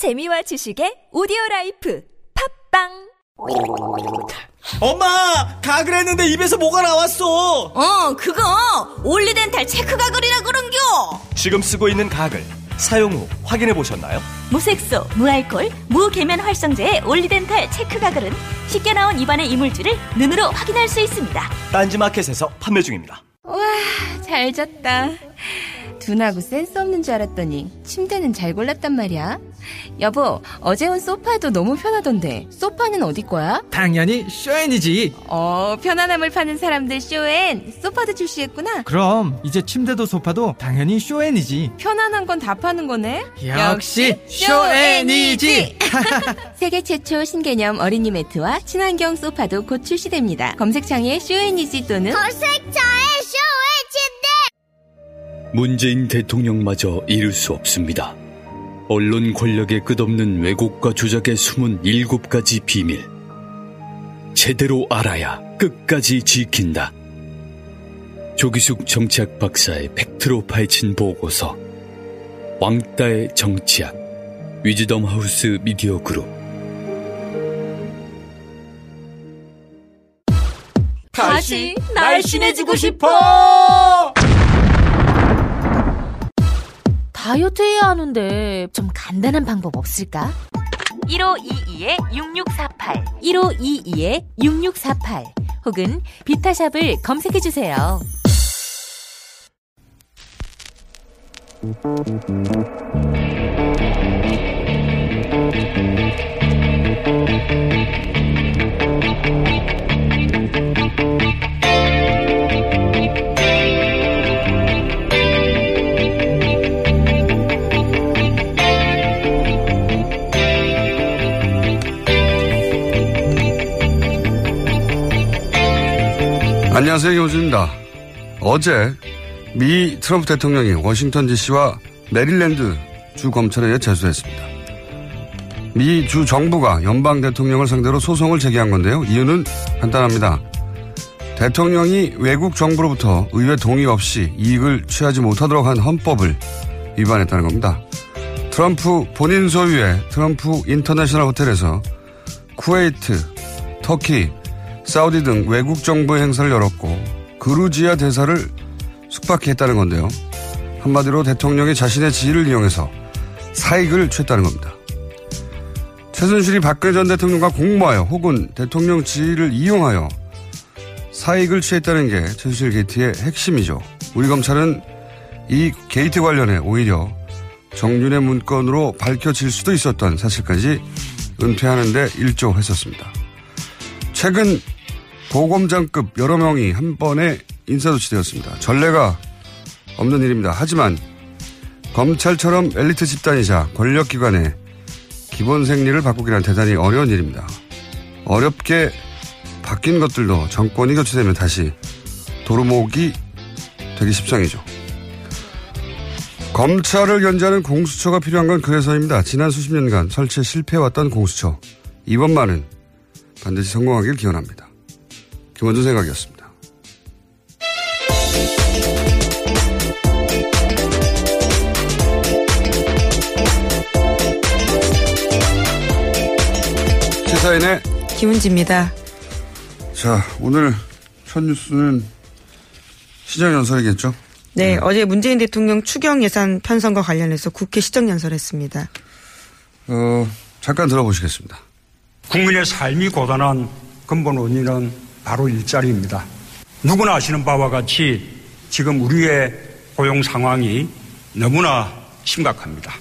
재미와 지식의 오디오 라이프 팟빵 엄마 가글 했는데 입에서 뭐가 나왔어 어, 그거 올리덴탈 체크 가글이라 그런겨. 지금 쓰고 있는 가글 사용 후 확인해 보셨나요? 무색소, 무알콜, 무계면 활성제의 올리덴탈 체크 가글은 쉽게 나온 입안의 이물질을 눈으로 확인할 수 있습니다. 딴지마켓에서 판매 중입니다. 와, 잘 잤다. 둔하고 센스 없는 줄 알았더니 침대는 잘 골랐단 말이야. 여보, 어제 온 소파도 너무 편하던데 소파는 어디 거야? 당연히 쇼엔이지. 어, 편안함을 파는 사람들 쇼엔 소파도 출시했구나. 그럼 이제 침대도 소파도 당연히 쇼엔이지. 편안한 건 다 파는 거네. 역시 쇼엔이지. 세계 최초 신개념 어린이 매트와 친환경 소파도 곧 출시됩니다. 검색창에 쇼엔이지 또는 문재인 대통령마저 이룰 수 없습니다. 언론 권력의 끝없는 왜곡과 조작의 숨은 일곱 가지 비밀. 제대로 알아야 끝까지 지킨다. 조기숙 정치학 박사의 팩트로 파헤친 보고서. 왕따의 정치학. 위즈덤 하우스 미디어 그룹. 다시 날씬해지고 싶어 다이어트 해야 하는데 좀 간단한 방법 없을까? 1522-6648 1522-6648 혹은 비타샵을 검색해 주세요. 안녕하세요, 김어준입니다. 어제 미 트럼프 대통령이 워싱턴 DC와 메릴랜드 주 검찰에 제소됐습니다. 미 주 정부가 연방 대통령을 상대로 소송을 제기한 건데요. 이유는 간단합니다. 대통령이 외국 정부로부터 의회 동의 없이 이익을 취하지 못하도록 한 헌법을 위반했다는 겁니다. 트럼프 본인 소유의 트럼프 인터내셔널 호텔에서 쿠웨이트, 터키, 사우디 등 외국 정부의 행사를 열었고 그루지아 대사를 숙박했다는 건데요. 한마디로 대통령이 자신의 지위를 이용해서 사익을 취했다는 겁니다. 최순실이 박근혜 전 대통령과 공모하여 혹은 대통령 지위를 이용하여 사익을 취했다는 게 최순실 게이트의 핵심이죠. 우리 검찰은 이 게이트 관련해 오히려 정윤의 문건으로 밝혀질 수도 있었던 사실까지 은폐하는데 일조했었습니다. 최근 고검장급 여러 명이 한 번에 인사조치되었습니다. 전례가 없는 일입니다. 하지만 검찰처럼 엘리트 집단이자 권력기관의 기본 생리를 바꾸기란 대단히 어려운 일입니다. 어렵게 바뀐 것들도 정권이 교체되면 다시 도루묵이 되기 십상이죠. 검찰을 견제하는 공수처가 필요한 건 그래서입니다. 지난 수십 년간 설치에 실패해왔던 공수처. 이번만은 반드시 성공하길 기원합니다. 김원준 생각이었습니다. 시사인의 김은지입니다. 자 오늘 첫 뉴스는 시정연설이겠죠? 네, 어제 문재인 대통령 추경 예산 편성과 관련해서 국회 시정연설했습니다. 어, 잠깐 들어보시겠습니다. 국민의 삶이 고단한 근본 원인은 바로 일자리입니다. 누구나 아시는 바와 같이 지금 우리의 고용 상황이 너무나 심각합니다.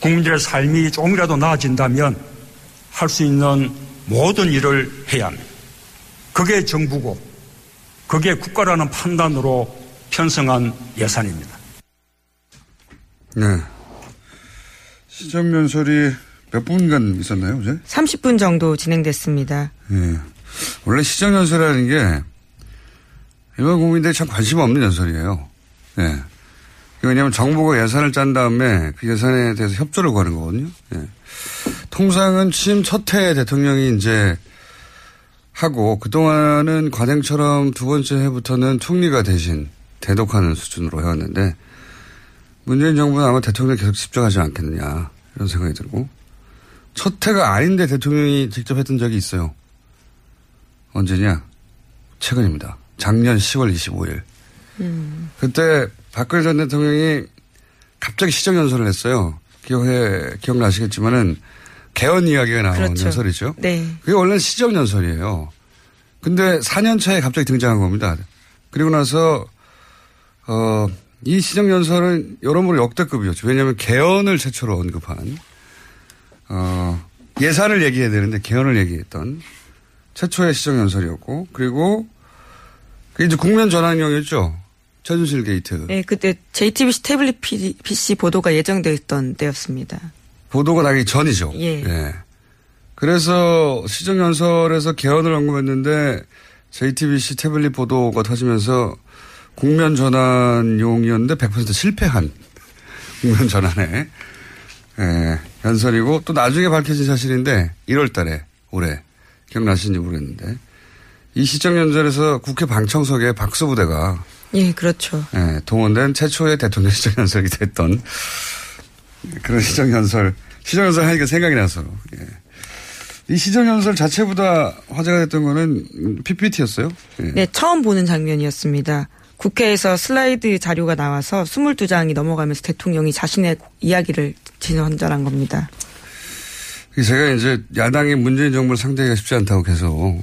국민들의 삶이 조금이라도 나아진다면 할 수 있는 모든 일을 해야 합니다. 그게 정부고, 그게 국가라는 판단으로 편성한 예산입니다. 네. 시정연설이 몇 분간 있었나요, 어제? 30분 정도 진행됐습니다. 예. 원래 시정 연설이라는 게 일반 국민들이 참 관심 없는 연설이에요. 예. 왜냐하면 정부가 예산을 짠 다음에 그 예산에 대해서 협조를 구하는 거거든요. 예. 통상은 취임 첫 해 대통령이 이제 하고 그동안은 관행처럼 두 번째 해부터는 총리가 대신 대독하는 수준으로 해왔는데 문재인 정부는 아마 대통령에 계속 집중하지 않겠느냐 이런 생각이 들고 첫 해가 아닌데 대통령이 직접 했던 적이 있어요. 언제냐? 최근입니다. 작년 10월 25일. 음. 그때 박근혜 전 대통령이 갑자기 시정연설을 했어요. 기억해, 기억나시겠지만은 개헌 이야기가 나온 그렇죠. 연설이죠. 네. 그게 원래는 시정연설이에요. 근데 4년 차에 갑자기 등장한 겁니다. 그리고 나서, 어, 이 시정연설은 여러모로 역대급이었죠. 왜냐하면 개헌을 최초로 언급한, 어, 예산을 얘기해야 되는데 개헌을 얘기했던 최초의 시정연설이었고, 그리고 그게 이제 국면 전환용이었죠. 최순실 게이트. 네, 그때 JTBC 태블릿 PC 보도가 예정되어 있던 때였습니다. 보도가 나기 전이죠. 예. 그래서 시정연설에서 개헌을 언급했는데 JTBC 태블릿 보도가 터지면서 국면 전환용이었는데 100% 실패한 국면 전환에 예, 연설이고 또 나중에 밝혀진 사실인데 1월 달에 올해 기억나시는지 모르겠는데 이 시정 연설에서 국회 방청석에 박수부대가 예, 그렇죠. 예, 동원된 최초의 대통령 시정 연설이 됐던 그런 시정 연설, 시정 연설 하니까 생각이 나서, 예. 이 시정연설 자체보다 화제가 됐던 거는 PPT였어요. 예. 네, 처음 보는 장면이었습니다. 국회에서 슬라이드 자료가 나와서 22장이 넘어가면서 대통령이 자신의 이야기를 진전한 겁니다. 제가 이제 야당이 문재인 정부를 상대하기가 쉽지 않다고 계속,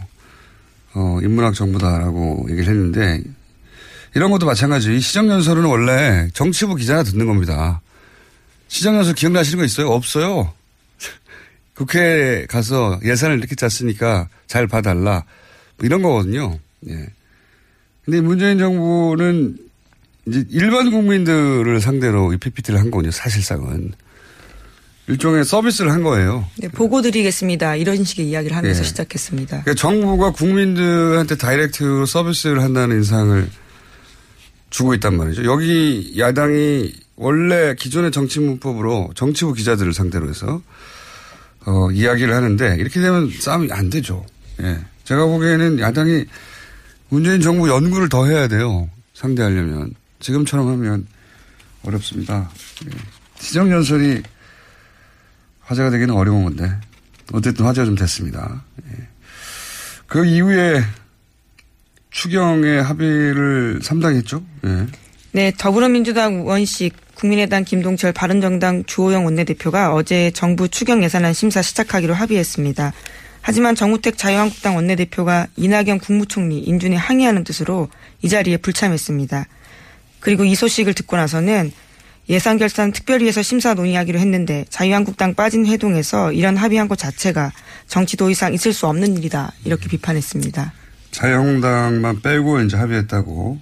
어, 인문학 정부다라고 얘기를 했는데, 이런 것도 마찬가지. 이 시정연설은 원래 정치부 기자가 듣는 겁니다. 시정연설 기억나시는 거 있어요? 없어요. 국회에 가서 예산을 이렇게 짰으니까 잘 봐달라. 뭐 이런 거거든요. 예. 근데 문재인 정부는 이제 일반 국민들을 상대로 이 PPT를 한 거군요. 사실상은. 일종의 서비스를 한 거예요. 네, 보고 드리겠습니다. 이런 식의 이야기를 하면서 예. 시작했습니다. 그러니까 정부가 국민들한테 다이렉트로 서비스를 한다는 인상을 주고 있단 말이죠. 여기 야당이 원래 기존의 정치 문법으로 정치부 기자들을 상대로 해서 어, 이야기를 하는데 이렇게 되면 싸움이 안 되죠. 예. 제가 보기에는 야당이 문재인 정부 연구를 더 해야 돼요. 상대하려면. 지금처럼 하면 어렵습니다. 예. 시정연설이 화제가 되기는 어려운 건데 어쨌든 화제가 좀 됐습니다. 예. 그 이후에 추경의 합의를 3당이 했죠. 예. 네, 더불어민주당 원식, 국민의당 김동철, 바른정당 주호영 원내대표가 어제 정부 추경 예산안 심사 시작하기로 합의했습니다. 하지만 정우택 자유한국당 원내대표가 이낙연 국무총리 인준에 항의하는 뜻으로 이 자리에 불참했습니다. 그리고 이 소식을 듣고 나서는 예산 결산 특별위에서 심사 논의하기로 했는데 자유한국당 빠진 회동에서 이런 합의한 것 자체가 정치 도 이상 있을 수 없는 일이다 이렇게 비판했습니다. 자유한국당만 빼고 이제 합의했다고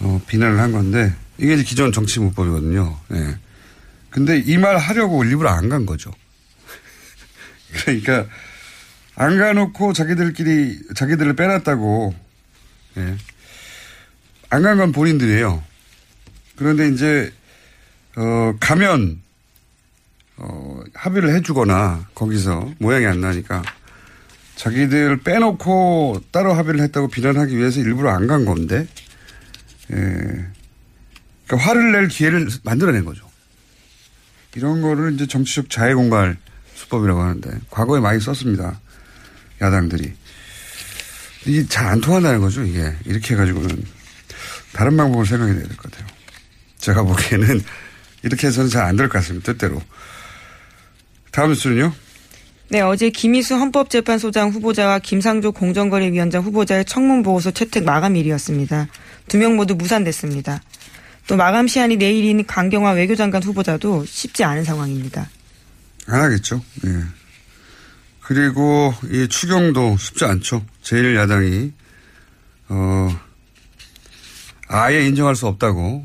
어, 비난을 한 건데 이게 이제 기존 정치 문법이거든요. 예. 근데 이 말 하려고 일부러 안 간 거죠. 그러니까 안 가놓고 자기들끼리 자기들을 빼놨다고 예. 안 간 건 본인들이에요. 그런데 이제 어, 가면 어, 합의를 해주거나 거기서 모양이 안 나니까 자기들 빼놓고 따로 합의를 했다고 비난하기 위해서 일부러 안 간 건데, 예. 그러니까 화를 낼 기회를 만들어낸 거죠. 이런 거를 이제 정치적 자해 공갈 수법이라고 하는데, 과거에 많이 썼습니다. 야당들이. 이게 잘 안 통한다는 거죠, 이게. 이렇게 해가지고는. 다른 방법을 생각해야 될 것 같아요. 제가 보기에는 이렇게 해서는 잘 안 될 것 같습니다, 뜻대로. 다음 뉴스는요? 네, 어제 김희수 헌법재판소장 후보자와 김상조 공정거래위원장 후보자의 청문보고서 채택 마감일이었습니다. 두 명 모두 무산됐습니다. 또 마감 시한이 내일인 강경화 외교장관 후보자도 쉽지 않은 상황입니다. 안 하겠죠. 예. 그리고 이 추경도 쉽지 않죠. 제일 야당이 어 아예 인정할 수 없다고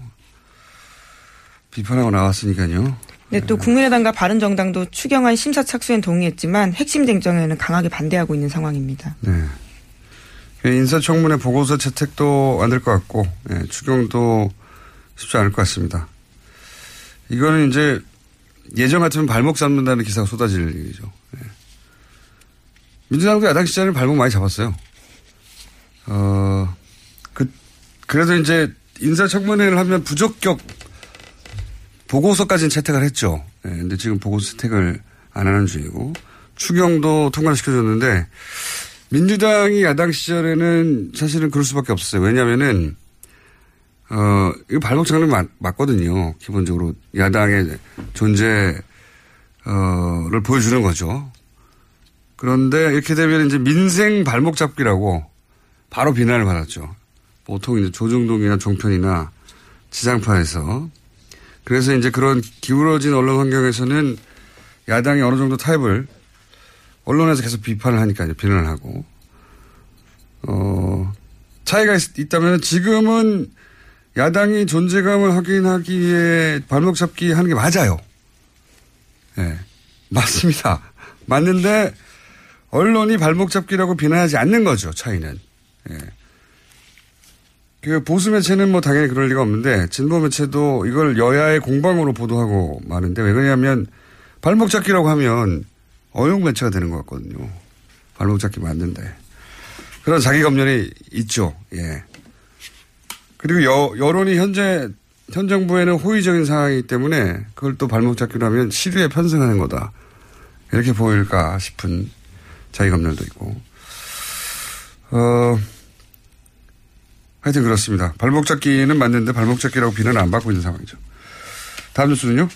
비판하고 나왔으니까요. 네, 또 국민의당과 바른정당도 추경안 심사 착수엔 동의했지만 핵심 쟁점에는 강하게 반대하고 있는 상황입니다. 네. 인사청문회 보고서 채택도 안 될 것 같고 예, 추경도 쉽지 않을 것 같습니다. 이거는 이제 예전 같으면 발목 잡는다는 기사가 쏟아질 일이죠. 예. 민주당도 야당 시절에 발목 많이 잡았어요. 어, 그, 그래도 이제 인사청문회를 하면 부적격 보고서까지는 채택을 했죠. 예, 근데 지금 보고서 채택을 안 하는 중이고 추경도 통과를 시켜줬는데 민주당이 야당 시절에는 사실은 그럴 수밖에 없었어요. 왜냐하면은 어 이거 발목 장난 맞, 맞거든요. 기본적으로 야당의 존재 어를 보여주는 거죠. 그런데 이렇게 되면 이제 민생 발목 잡기라고 바로 비난을 받았죠. 보통 이제 조중동이나 종편이나 지상파에서 그래서 이제 그런 기울어진 언론 환경에서는 야당이 어느 정도 타협을 언론에서 계속 비판을 하니까 이제 비난을 하고 어 차이가 있, 다면 지금은 야당이 존재감을 확인하기 위해 발목 잡기 하는 게 맞아요. 예. 네, 맞습니다. 맞는데 언론이 발목 잡기라고 비난하지 않는 거죠. 차이는. 예. 그 보수 매체는 뭐 당연히 그럴 리가 없는데 진보 매체도 이걸 여야의 공방으로 보도하고 마는데 왜 그러냐면 발목 잡기라고 하면 어용 매체가 되는 것 같거든요. 발목 잡기 맞는데 그런 자기 검열이 있죠. 예. 그리고 여, 여론이 현재 현 정부에는 호의적인 상황이기 때문에 그걸 또 발목 잡기로 하면 시류에 편승하는 거다. 이렇게 보일까 싶은 자기 검열도 있고. 어, 하여튼 그렇습니다. 발목 잡기는 맞는데 발목 잡기라고 비난을 안 받고 있는 상황이죠. 다음 뉴스는요?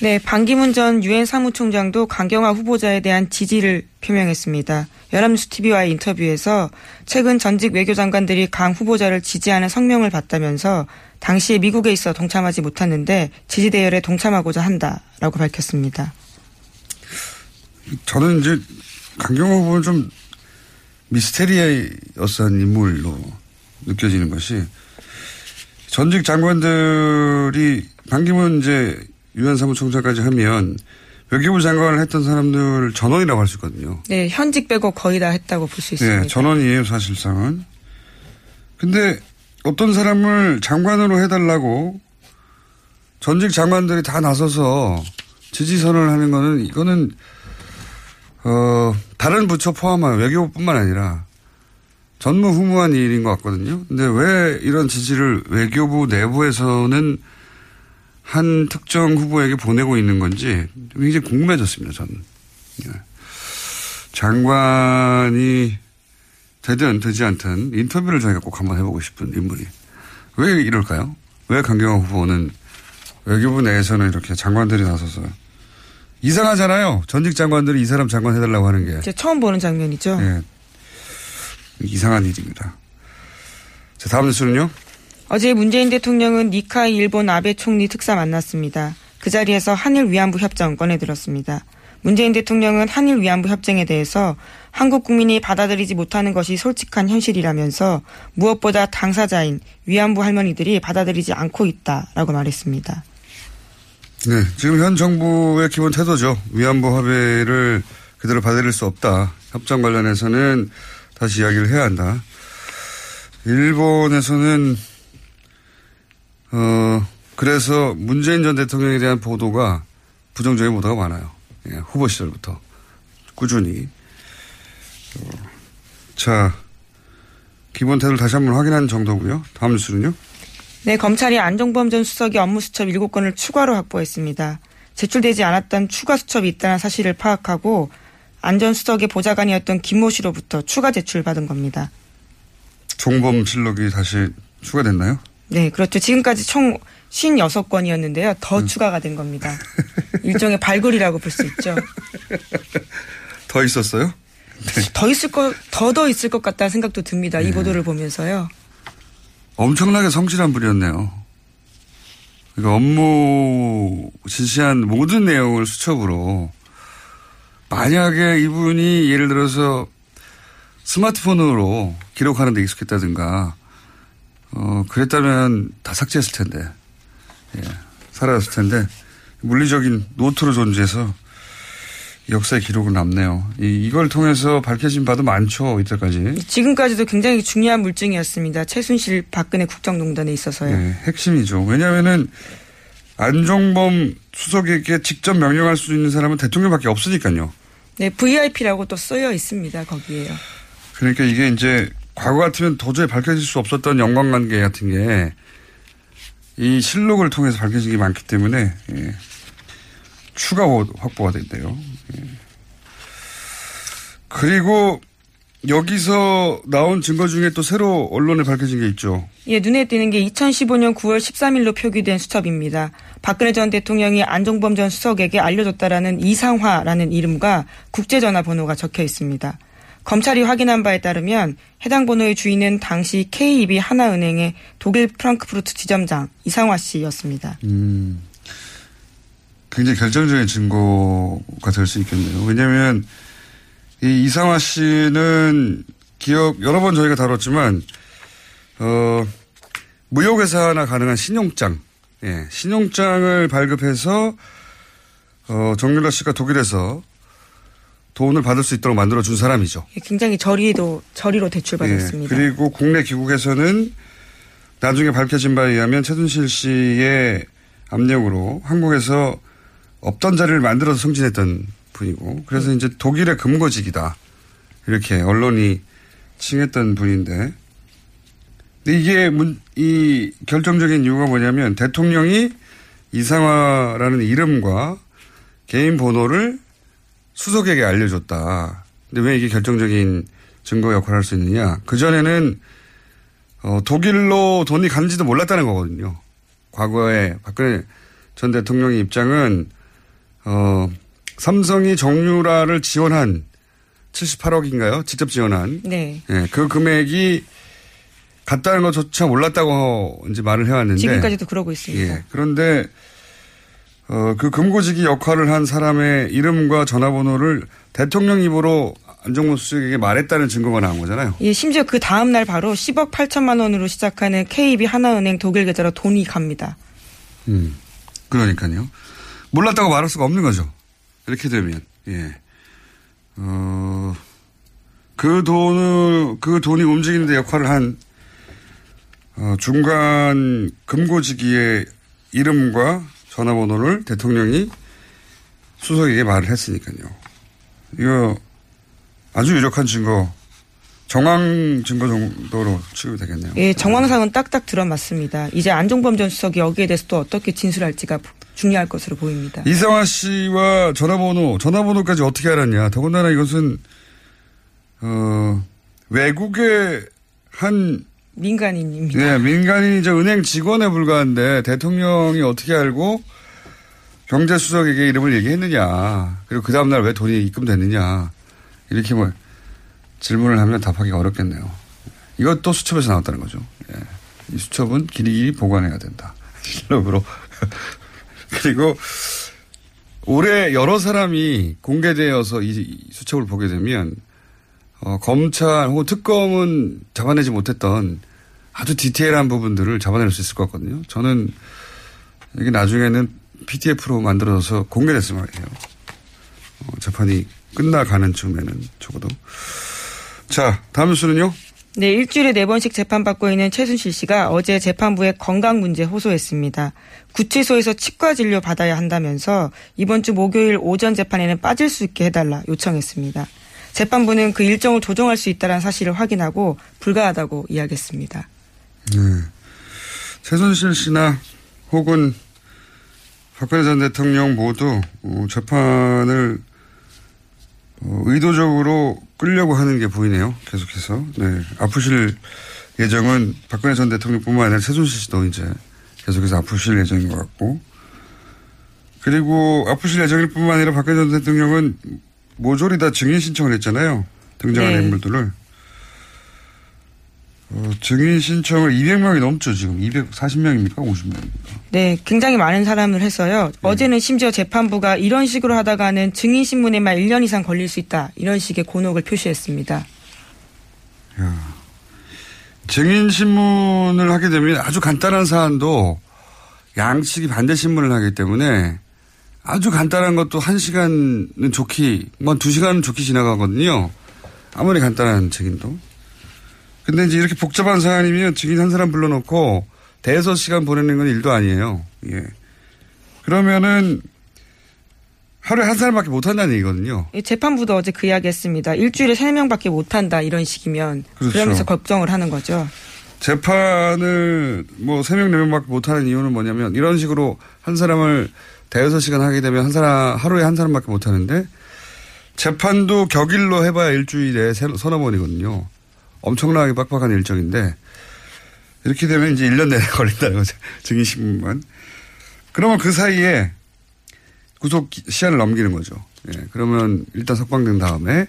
네, 반기문 전 유엔 사무총장도 강경화 후보자에 대한 지지를 표명했습니다. 연합뉴스 TV와의 인터뷰에서 최근 전직 외교장관들이 강 후보자를 지지하는 성명을 봤다면서 당시에 미국에 있어 동참하지 못했는데 지지 대열에 동참하고자 한다라고 밝혔습니다. 저는 이제 강경화 후보는 좀 미스테리어스한 인물로 느껴지는 것이 전직 장관들이 반기문 이제 유엔 사무총장까지 하면 외교부 장관을 했던 사람들 전원이라고 할 수 있거든요. 네, 현직 빼고 거의 다 했다고 볼 수 있습니다. 네, 전원이에요, 사실상은. 근데 어떤 사람을 장관으로 해달라고 전직 장관들이 다 나서서 지지선을 하는 거는 이거는 어 다른 부처 포함한 외교부뿐만 아니라 전무후무한 일인 것 같거든요. 근데 왜 이런 지지를 외교부 내부에서는 한 특정 후보에게 보내고 있는 건지 굉장히 궁금해졌습니다, 저는. 예. 장관이 되든 되지 않든 인터뷰를 저희가 꼭 한번 해보고 싶은 인물이. 왜 이럴까요? 왜 강경화 후보는 외교부 내에서는 이렇게 장관들이 나서서 이상하잖아요. 전직 장관들이 이 사람 장관 해달라고 하는 게. 제 처음 보는 장면이죠. 네. 이상한 일입니다. 자, 다음 뉴스는요? 어제 문재인 대통령은 니카이 일본 아베 총리 특사 만났습니다. 그 자리에서 한일 위안부 협정 꺼내들었습니다. 문재인 대통령은 한일 위안부 협정에 대해서 한국 국민이 받아들이지 못하는 것이 솔직한 현실이라면서 무엇보다 당사자인 위안부 할머니들이 받아들이지 않고 있다라고 말했습니다. 네, 지금 현 정부의 기본 태도죠. 위안부 합의를 그대로 받아들일 수 없다. 협정 관련해서는 다시 이야기를 해야 한다. 일본에서는 어 그래서 문재인 전 대통령에 대한 보도가 부정적인 보도가 많아요. 예, 후보 시절부터 꾸준히. 어, 자 기본 태도를 다시 한번 확인한 정도고요. 다음 뉴스는요. 네, 검찰이 안종범 전 수석이 업무 수첩 7건을 추가로 확보했습니다. 제출되지 않았던 추가 수첩이 있다는 사실을 파악하고 안전 수석의 보좌관이었던 김모 씨로부터 추가 제출받은 겁니다. 종범 실록이 다시 추가됐나요? 네, 그렇죠. 지금까지 총 56건이었는데요. 더 음. 추가가 된 겁니다. 일종의 발굴이라고 볼 수 있죠. 더 있었어요? 네. 더 있을 것, 더 더 있을 것 같다는 생각도 듭니다. 네. 이 보도를 보면서요. 엄청나게 성실한 분이었네요. 그러니까 업무 지시한 모든 내용을 수첩으로 만약에 이분이 예를 들어서 스마트폰으로 기록하는 데 익숙했다든가 어 그랬다면 다 삭제했을 텐데 예, 사라졌을 텐데 물리적인 노트로 존재해서 역사의 기록은 남네요. 이, 이걸 통해서 밝혀진 바도 많죠, 이때까지. 지금까지도 굉장히 중요한 물증이었습니다. 최순실 박근혜 국정농단에 있어서요. 네, 핵심이죠. 왜냐하면은 안종범 수석에게 직접 명령할 수 있는 사람은 대통령밖에 없으니까요. 네, VIP라고 또 쓰여 있습니다. 거기에요. 그러니까 이게 이제 과거 같으면 도저히 밝혀질 수 없었던 연관관계 같은 게 이 실록을 통해서 밝혀진 게 많기 때문에 예. 추가 확보가 된대요. 예. 그리고 여기서 나온 증거 중에 또 새로 언론에 밝혀진 게 있죠. 예, 눈에 띄는 게 2015년 9월 13일로 표기된 수첩입니다. 박근혜 전 대통령이 안종범 전 수석에게 알려줬다라는 이상화라는 이름과 국제전화번호가 적혀 있습니다. 검찰이 확인한 바에 따르면 해당 번호의 주인은 당시 KB 하나은행의 독일 프랑크푸르트 지점장 이상화 씨였습니다. 음, 굉장히 결정적인 증거가 될 수 있겠네요. 왜냐하면 이 이상화 씨는 기업 여러 번 저희가 다뤘지만 어, 무역회사나 가능한 신용장, 예, 신용장을 발급해서 어, 정유라 씨가 독일에서 돈을 받을 수 있도록 만들어 준 사람이죠. 예, 굉장히 저리도 저리로 대출받았습니다. 예, 그리고 국내 기국에서는 나중에 밝혀진 바에 의하면 최순실 씨의 압력으로 한국에서 없던 자리를 만들어서 승진했던 분이고 그래서 네. 이제 독일의 금고직이다 이렇게 언론이 칭했던 분인데 근데 이게 문, 이 결정적인 이유가 뭐냐면 대통령이 이상화라는 이름과 개인 번호를 수석에게 알려줬다. 근데 왜 이게 결정적인 증거 역할을 할 수 있느냐? 그 전에는 어, 독일로 돈이 간지도 몰랐다는 거거든요. 과거에 박근혜 전 대통령의 입장은 어, 삼성이 정유라를 지원한 78억인가요? 직접 지원한. 네. 예, 그 금액이 갔다는 것조차 몰랐다고 이제 말을 해왔는데. 지금까지도 그러고 있습니다. 예. 그런데 어, 그 금고지기 역할을 한 사람의 이름과 전화번호를 대통령 입으로 안정모 수석에게 말했다는 증거가 나온 거잖아요. 예, 심지어 그 다음 날 바로 10억 8천만 원으로 시작하는 KB 하나은행 독일 계좌로 돈이 갑니다. 음, 그러니까요. 몰랐다고 말할 수가 없는 거죠. 이렇게 되면, 예. 어, 그 돈을, 그 돈이 움직이는데 역할을 한, 어, 중간 금고지기의 이름과 전화번호를 대통령이 수석에게 말을 했으니까요. 이거 아주 유력한 증거, 정황 증거 정도로 취급이 되겠네요. 예, 정황상은 딱딱 들어맞습니다. 이제 안종범 전 수석이 여기에 대해서 또 어떻게 진술할지가 중요할 것으로 보입니다. 이상화 씨와 전화번호, 전화번호까지 어떻게 알았냐. 더군다나 이것은, 어, 외국의 한 민간인입니다. 네, 민간인이 저 은행 직원에 불과한데 대통령이 어떻게 알고 경제수석에게 이름을 얘기했느냐. 그리고 그 다음날 왜 돈이 입금됐느냐. 이렇게 뭐 질문을 하면 답하기가 어렵겠네요. 이것도 수첩에서 나왔다는 거죠. 예. 이 수첩은 길이길이 보관해야 된다. 실력으로. 그리고 올해 여러 사람이 공개되어서 이 수첩을 보게 되면 어, 검찰 혹은 특검은 잡아내지 못했던 아주 디테일한 부분들을 잡아낼 수 있을 것 같거든요. 저는 이게 나중에는 PDF로 만들어서 공개됐으면 해요. 어, 재판이 끝나가는 쯤에는 적어도. 자, 다음 뉴스는요? 네, 일주일에 네 번씩 재판받고 있는 최순실 씨가 어제 재판부에 건강 문제 호소했습니다. 구치소에서 치과 진료 받아야 한다면서 이번 주 목요일 오전 재판에는 빠질 수 있게 해달라 요청했습니다. 재판부는 그 일정을 조정할 수 있다는 사실을 확인하고 불가하다고 이야기했습니다. 네. 최순실 씨나 혹은 박근혜 전 대통령 모두 어, 재판을 어, 의도적으로 끌려고 하는 게 보이네요. 계속해서. 네. 아프실 예정은 박근혜 전 대통령뿐만 아니라 최순실 씨도 이제 계속해서 아프실 예정인 것 같고. 그리고 아프실 예정일 뿐만 아니라 박근혜 전 대통령은 모조리 다 증인 신청을 했잖아요. 등장하는 네. 인물들을. 어, 증인 신청을 200명이 넘죠, 지금. 240명입니까? 50명입니까? 네, 굉장히 많은 사람을 해서요. 네. 어제는 심지어 재판부가 이런 식으로 하다가는 증인 신문에만 1년 이상 걸릴 수 있다. 이런 식의 곤혹을 표시했습니다. 야. 증인 신문을 하게 되면 아주 간단한 사안도 양측이 반대 신문을 하기 때문에 아주 간단한 것도 한 시간은 좋기, 뭐두 시간은 좋게 지나가거든요. 아무리 간단한 증인도. 근데 이제 이렇게 복잡한 사안이면 증인 한 사람 불러놓고 대여섯 시간 보내는 건 일도 아니에요. 예. 그러면은 하루에 한 사람밖에 못 한다는 얘기거든요. 예, 재판부도 어제 그 이야기 했습니다. 일주일에 세 명밖에 못 한다 이런 식이면 그렇죠. 그러면서 걱정을 하는 거죠. 재판을 뭐 세 명, 네 명밖에 못 하는 이유는 뭐냐면 이런 식으로 한 사람을 대여섯 시간 하게 되면 한 사람 하루에 한 사람밖에 못 하는데 재판도 격일로 해봐야 일주일에 서너 번이거든요. 엄청나게 빡빡한 일정인데 이렇게 되면 이제 1년 내내 걸린다는 거죠. 증인신문만. 그러면 그 사이에 구속 시한을 넘기는 거죠. 예, 그러면 일단 석방된 다음에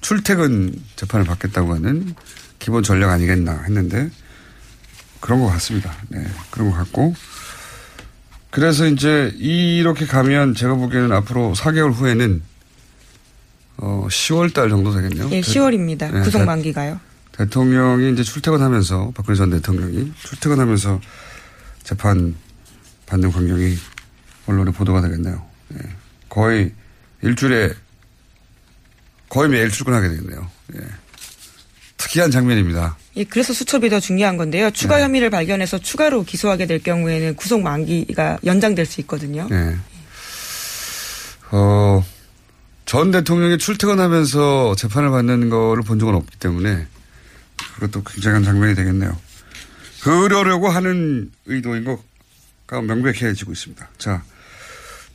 출퇴근 재판을 받겠다고 하는 기본 전략 아니겠나 했는데 그런 것 같습니다. 네, 그런 것 같고. 그래서 이제 이렇게 가면 제가 보기에는 앞으로 4개월 후에는 어 10월 달 정도 되겠네요. 예, 10월입니다. 네, 구속 만기가요. 대통령이 이제 출퇴근하면서 박근혜 전 대통령이 출퇴근하면서 재판 받는 광경이 언론에 보도가 되겠네요. 네. 거의 일주일에 거의 매일 출근하게 되겠네요. 예. 특이한 장면입니다. 예, 그래서 수첩이 더 중요한 건데요. 추가 네. 혐의를 발견해서 추가로 기소하게 될 경우에는 구속 만기가 연장될 수 있거든요. 네. 어, 전 대통령이 출퇴근하면서 재판을 받는 거를 본 적은 없기 때문에 그것도 굉장한 장면이 되겠네요. 그러려고 하는 의도인 것가 명백해지고 있습니다. 자,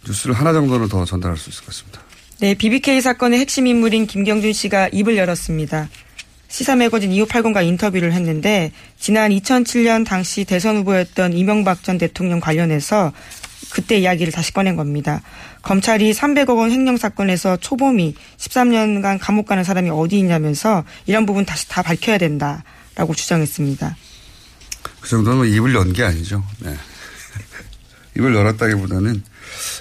뉴스를 하나 정도는 더 전달할 수 있을 것 같습니다. 네, BBK 사건의 핵심 인물인 김경준 씨가 입을 열었습니다. 시사 매거진 2580과 인터뷰를 했는데 지난 2007년 당시 대선 후보였던 이명박 전 대통령 관련해서 그때 이야기를 다시 꺼낸 겁니다. 검찰이 300억 원 횡령 사건에서 초범이 13년간 감옥 가는 사람이 어디 있냐면서 이런 부분 다시 다 밝혀야 된다라고 주장했습니다. 그 정도는 입을 연 게 아니죠. 네. 입을 열었다기보다는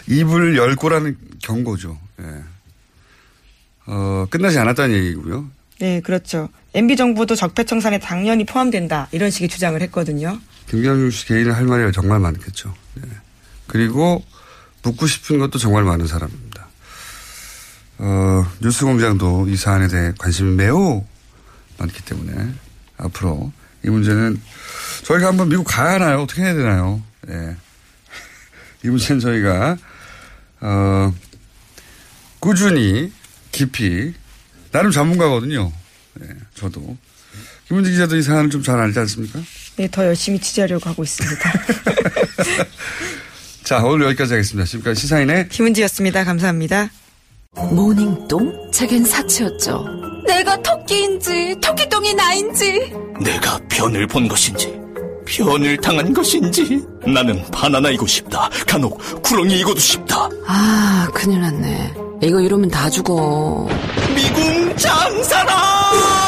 입을 열 거라는 경고죠. 네. 어, 끝나지 않았다는 얘기고요. 네, 그렇죠. MB 정부도 적폐청산에 당연히 포함된다 이런 식의 주장을 했거든요. 김경준 씨 개인은 할 말이 정말 많겠죠. 네. 그리고 묻고 싶은 것도 정말 많은 사람입니다. 어, 뉴스공장도 이 사안에 대해 관심이 매우 많기 때문에 앞으로 이 문제는 저희가 한번 미국 가야 하나요? 어떻게 해야 되나요? 예. 이 문제는 저희가 어, 꾸준히 깊이 나름 전문가거든요. 예, 저도 김은지 기자도 이 사안을 좀 잘 알지 않습니까? 네, 더 열심히 취재하려고 하고 있습니다. 자, 오늘 여기까지 하겠습니다. 지금까지 시사인의 김은지였습니다. 감사합니다. 모닝똥? 제겐 사치였죠. 내가 토끼인지 토끼똥이 나인지 내가 변을 본 것인지 변을 당한 것인지 나는 바나나이고 싶다. 간혹 구렁이이고도 싶다. 아 큰일 났네. 이거 이러면 다 죽어. 미궁 장사랑!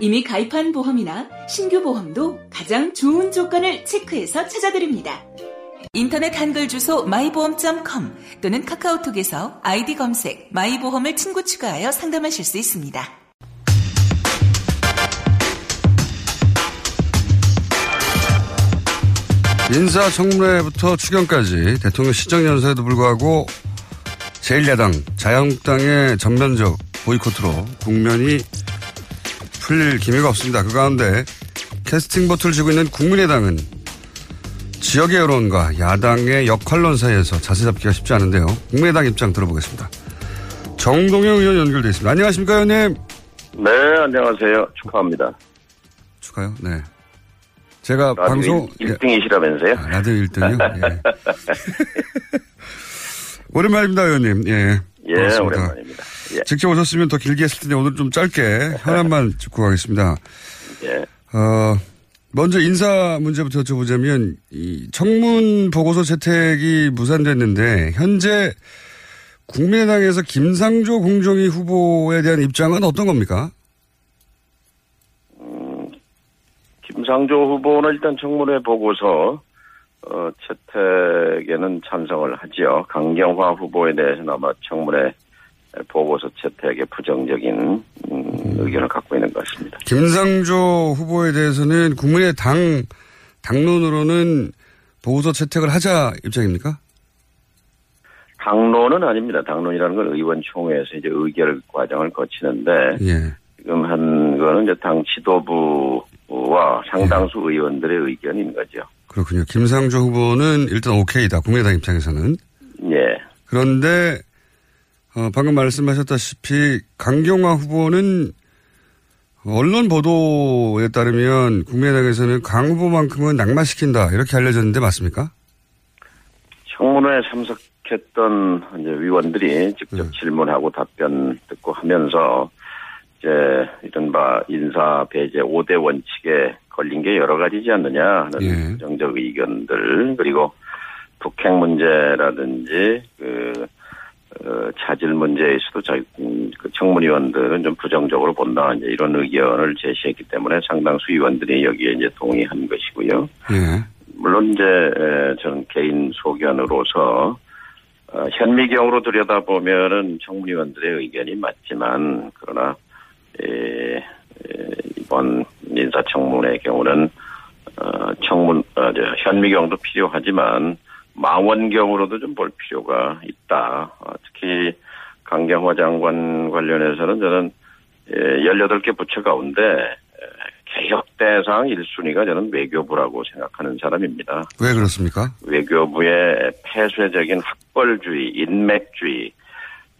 이미 가입한 보험이나 신규 보험도 가장 좋은 조건을 체크해서 찾아드립니다. 인터넷 한글 주소 마이보험.com 또는 카카오톡에서 아이디 검색 마이보험을 친구 추가하여 상담하실 수 있습니다. 인사청문회부터 추경까지 대통령 시정연설에도 불구하고 제1야당 자유한국당의 전면적 보이콧으로 국면이 풀릴 기미가 없습니다. 그 가운데 캐스팅 보트를 쥐고 있는 국민의당은 지역의 여론과 야당의 역할론 사이에서 자세 잡기가 쉽지 않은데요. 국민의당 입장 들어보겠습니다. 정동영 의원 연결돼 있습니다. 안녕하십니까, 의원님? 네, 안녕하세요. 축하합니다. 축하요? 네. 제가 방송 1등이시라면서요? 아, 라디오 1등이요? 예. 오랜만입니다, 의원님. 예. 예, 반갑습니다. 오랜만입니다. 예. 직접 오셨으면 더 길게 했을 텐데 오늘 좀 짧게 현안만 짚고 가겠습니다. 예. 어, 먼저 인사 문제부터 여쭤보자면 이 청문 보고서 채택이 무산됐는데 현재 국민의당에서 김상조 공정위 후보에 대한 입장은 어떤 겁니까? 김상조 후보는 일단 청문회 보고서 어, 채택에는 찬성을 하지요. 강경화 후보에 대해서는 아마 청문회 보고서 채택에 부정적인 음, 의견을 갖고 있는 것 같습니다. 김상조 후보에 대해서는 국민의 당, 당론으로는 보고서 채택을 하자 입장입니까? 당론은 아닙니다. 당론이라는 건 의원총회에서 이제 의결 과정을 거치는데 예. 지금 한 거는 이제 당 지도부와 상당수 의원들의 의견인 거죠. 그렇군요. 김상조 후보는 일단 오케이다. 국민의당 입장에서는. 예. 그런데 어, 방금 말씀하셨다시피 강경화 후보는 언론 보도에 따르면 국민의당에서는 강 후보만큼은 낙마시킨다. 이렇게 알려졌는데 맞습니까? 청문회에 참석했던 이제 위원들이 직접 질문하고 답변 듣고 하면서 이제 이른바 인사 배제 5대 원칙에 걸린 게 여러 가지지 않느냐 하는 부정적 의견들. 그리고 북핵 문제라든지 그 어, 자질 문제에서도 저희 음, 그 청문위원들은 좀 부정적으로 본다 이제 이런 의견을 제시했기 때문에 상당수 위원들이 여기에 이제 동의한 것이고요. 예. 물론 이제 에, 저는 개인 소견으로서 어, 현미경으로 들여다보면은 청문위원들의 의견이 맞지만 그러나 이번 인사청문회의 경우는 어, 청문 어, 저, 현미경도 필요하지만 망원경으로도 좀 볼 필요가 있다. 어, 특히 강경화 장관 관련해서는 저는 예, 18개 부처 가운데 에, 개혁 대상 1순위가 저는 외교부라고 생각하는 사람입니다. 왜 그렇습니까? 외교부의 폐쇄적인 학벌주의, 인맥주의,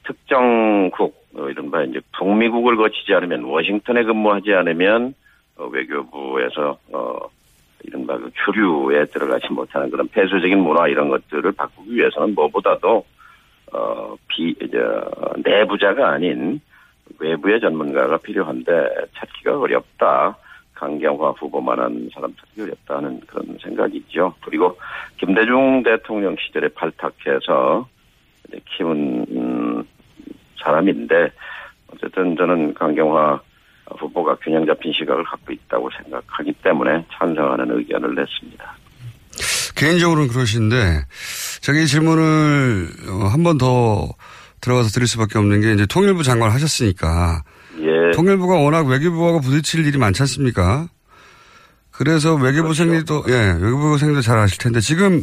특정국, 어, 이른바 이제 북미국을 거치지 않으면 워싱턴에 근무하지 않으면 어, 외교부에서 어, 이른바 그 교류에 들어가지 못하는 그런 폐쇄적인 문화 이런 것들을 바꾸기 위해서는 뭐보다도 어, 비, 저, 내부자가 아닌 외부의 전문가가 필요한데 찾기가 어렵다. 강경화 후보만한 사람 찾기 어렵다는 그런 생각이 있죠. 그리고 김대중 대통령 시절에 발탁해서 키운 음, 사람인데 어쨌든 저는 강경화 후보가 균형 잡힌 시각을 갖고 있다고 생각하기 때문에 찬성하는 의견을 냈습니다. 개인적으로는 그러신데 이 질문을 어, 한번 더 들어가서 드릴 수밖에 없는 게 이제 통일부 장관 하셨으니까 예. 통일부가 워낙 외교부하고 부딪힐 일이 많지 않습니까? 그래서 외교부생들도 예 외교부생들 잘 아실 텐데 지금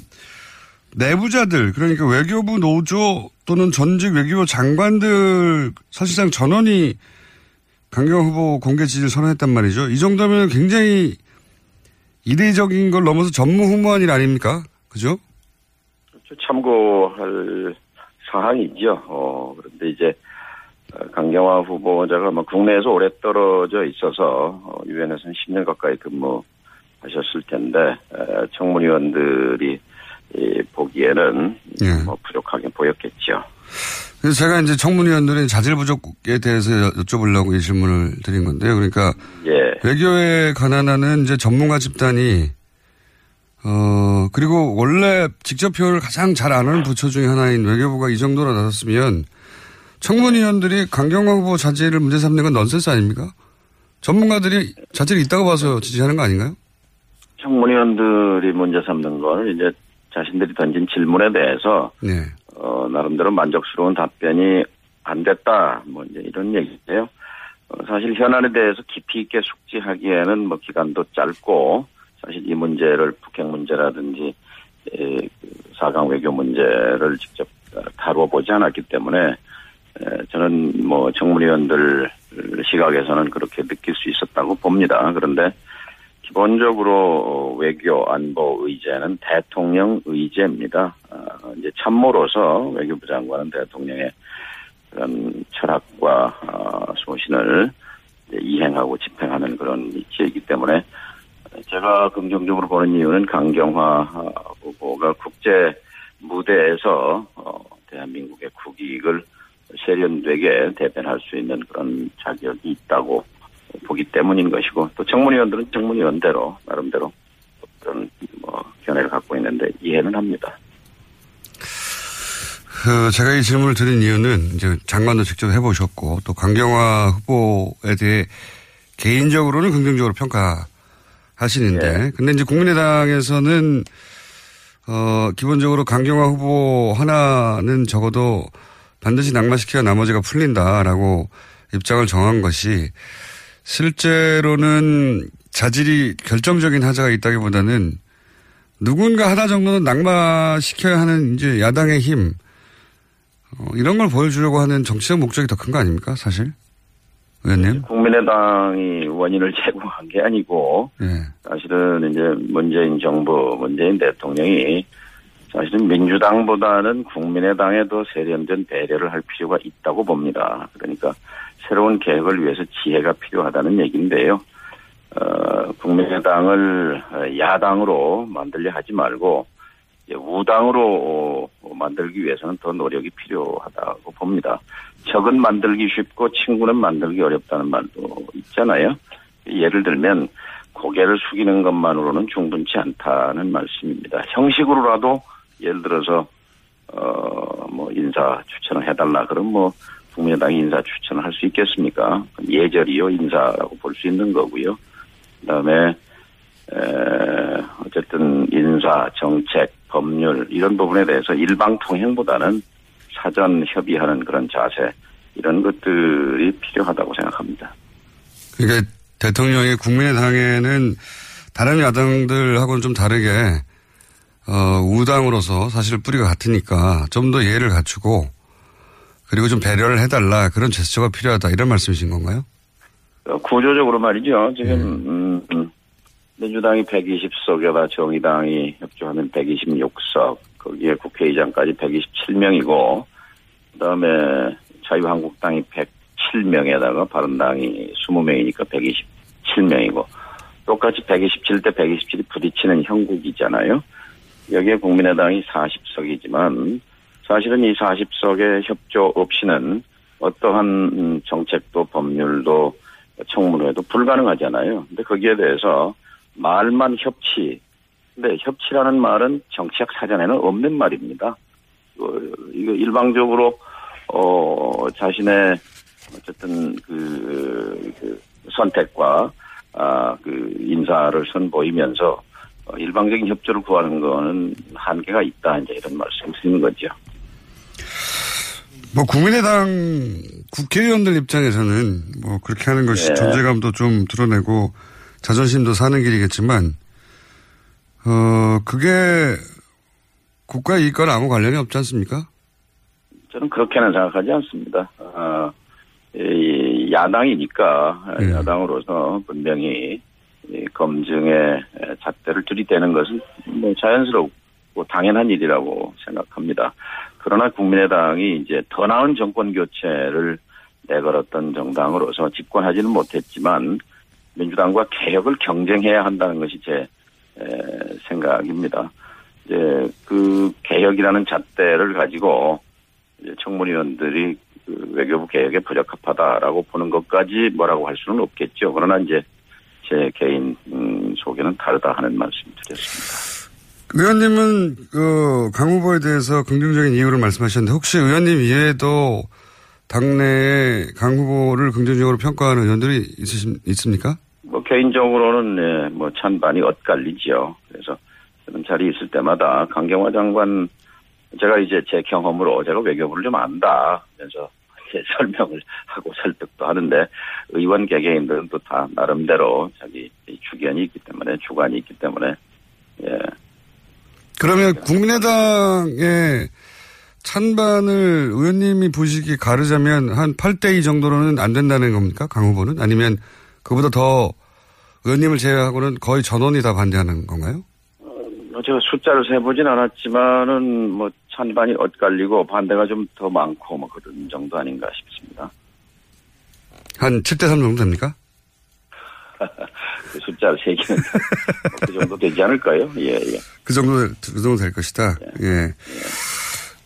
내부자들 그러니까 외교부 노조 또는 전직 외교부 장관들 사실상 전원이 강경 후보 공개 지지를 선언했단 말이죠. 이 정도면 굉장히 이례적인 걸 넘어서 전무후무한 일 아닙니까? 그죠? 참고할 사항이죠. 어, 그런데 이제 어, 강경화 후보자가 뭐 국내에서 오래 떨어져 있어서 어, 유엔에서는 10년 가까이 근무하셨을 텐데 에, 청문위원들이 이, 보기에는 뭐 부족하게 보였겠죠. 그래서 제가 이제 청문위원들의 자질 부족에 대해서 여- 여쭤보려고 이 질문을 드린 건데요. 그러니까 예. 외교에 관한 하는 이제 전문가 집단이 어 그리고 원래 직접 표현을 가장 잘안 하는 부처 중에 하나인 외교부가 이 정도로 나섰으면 청문위원들이 강경화 후보 자질을 문제 삼는 건 넌센스 아닙니까? 전문가들이 자질이 있다고 봐서 지지하는 거 아닌가요? 청문위원들이 문제 삼는 거는 이제 자신들이 던진 질문에 대해서 네. 어, 나름대로 만족스러운 답변이 안 됐다. 뭐 이제 이런 얘기인데요. 어, 사실 현안에 대해서 깊이 있게 숙지하기에는 뭐 기간도 짧고 사실 이 문제를 북핵 문제라든지 에, 그 사강 외교 문제를 직접 어, 다뤄보지 않았기 때문에 에, 저는 뭐 청문위원들 시각에서는 그렇게 느낄 수 있었다고 봅니다. 그런데 기본적으로 외교 안보 의제는 대통령 의제입니다. 어, 이제 참모로서 외교부 장관은 대통령의 그런 철학과 어, 소신을 이행하고 집행하는 그런 위치이기 때문에 제가 긍정적으로 보는 이유는 강경화 후보가 국제 무대에서 어, 대한민국의 국익을 세련되게 대변할 수 있는 그런 자격이 있다고 보기 때문인 것이고 또 청문위원들은 청문위원대로 나름대로 그런 뭐 견해를 갖고 있는데 이해는 합니다. 그 제가 이 질문을 드린 이유는 이제 장관도 직접 해보셨고 또 강경화 후보에 대해 개인적으로는 긍정적으로 평가하시는 하시는데. 근데 이제 국민의당에서는 어, 기본적으로 강경화 후보 하나는 적어도 반드시 낙마시켜야 나머지가 풀린다라고 입장을 정한 것이 실제로는 자질이 결정적인 하자가 있다기보다는 누군가 하나 정도는 낙마시켜야 하는 이제 야당의 힘, 어, 이런 걸 보여주려고 하는 정치적 목적이 더 큰 거 아닙니까, 사실? 의원님? 국민의당이 원인을 제공한 게 아니고 예. 사실은 이제 문재인 정부, 문재인 대통령이 사실은 민주당보다는 국민의당에 더 세련된 배려를 할 필요가 있다고 봅니다. 그러니까 새로운 계획을 위해서 지혜가 필요하다는 얘기인데요. 어, 국민의당을 야당으로 만들려 하지 말고 우당으로 만들기 위해서는 더 노력이 필요하다고 봅니다. 적은 만들기 쉽고 친구는 만들기 어렵다는 말도 있잖아요. 예를 들면 고개를 숙이는 것만으로는 충분치 않다는 말씀입니다. 형식으로라도 예를 들어서 어 뭐 인사 추천을 해달라 그럼 뭐 국민의당이 인사 추천을 할 수 있겠습니까? 예절이요 인사라고 볼 수 있는 거고요. 그다음에 에 어쨌든 인사 정책 법률 이런 부분에 대해서 일방통행보다는 사전 협의하는 그런 자세 이런 것들이 필요하다고 생각합니다. 그러니까 대통령이 국민의당에는 다른 야당들하고는 좀 다르게 어, 우당으로서 사실 뿌리가 같으니까 좀 더 예를 갖추고 그리고 좀 배려를 해달라 그런 제스처가 필요하다 이런 말씀이신 건가요? 어, 구조적으로 말이죠. 지금 음, 음, 민주당이 120석에다 정의당이 협조하면 126석 거기에 국회의장까지 127명이고 그다음에 자유한국당이 107명에다가 바른당이 20명이니까 127명이고 똑같이 127대 127이 부딪히는 형국이잖아요. 여기에 국민의당이 40석이지만 사실은 이 40석의 협조 없이는 어떠한 정책도 법률도 청문회도 불가능하잖아요. 근데 거기에 대해서 말만 협치. 근데 협치라는 말은 정치학 사전에는 없는 말입니다. 어, 이거 일방적으로 어 자신의 어쨌든 그, 그 선택과 아그 인사를 선보이면서 어, 일방적인 협조를 구하는 거는 한계가 있다 이제 이런 말씀 드리는 거죠. 뭐 국민의당 국회의원들 입장에서는 뭐 그렇게 하는 것이 네. 존재감도 좀 드러내고 자존심도 사는 길이겠지만 어 그게 국가 이익과는 아무 관련이 없지 않습니까? 저는 그렇게는 생각하지 않습니다. 어, 이 야당이니까 네. 야당으로서 분명히 이 검증의 잣대를 들이대는 것은 뭐 자연스럽고 당연한 일이라고 생각합니다. 그러나 국민의당이 이제 더 나은 정권 교체를 내걸었던 정당으로서 집권하지는 못했지만 민주당과 개혁을 경쟁해야 한다는 것이 제 에, 생각입니다. 이제 그 개혁이라는 잣대를 가지고 청문위원들이 그 외교부 개혁에 부적합하다라고 보는 것까지 뭐라고 할 수는 없겠죠. 그러나 이제 제 개인 음, 소견은 다르다 하는 말씀 드렸습니다. 의원님은 그 강 후보에 대해서 긍정적인 이유를 말씀하셨는데 혹시 의원님 이외에도 당내에 강 후보를 긍정적으로 평가하는 의원들이 있으십, 있습니까? 뭐 개인적으로는 네, 뭐 찬반이 엇갈리지요. 그래서 저는 자리에 있을 때마다 강경화 장관 제가 이제 제 경험으로 제가 외교부를 좀 안다. 그래서 설명을 하고 설득도 하는데 의원 개개인들은 또 다 나름대로 자기 주견이 있기 때문에 주관이 있기 때문에 예. 그러면 국민의당의 찬반을 의원님이 보시기 가르자면 한 8대2 정도로는 안 된다는 겁니까? 강 후보는? 아니면 그보다 더 의원님을 제외하고는 거의 전원이 다 반대하는 건가요? 뭐 제가 숫자를 세보진 않았지만은 뭐 찬반이 엇갈리고 반대가 좀 더 많고 뭐 그런 정도 아닌가 싶습니다. 한 7대3 정도 됩니까? 그 숫자를 세기는 그 정도 되지 않을까요? 예, 예. 그 정도, 그 정도 될 것이다. 예.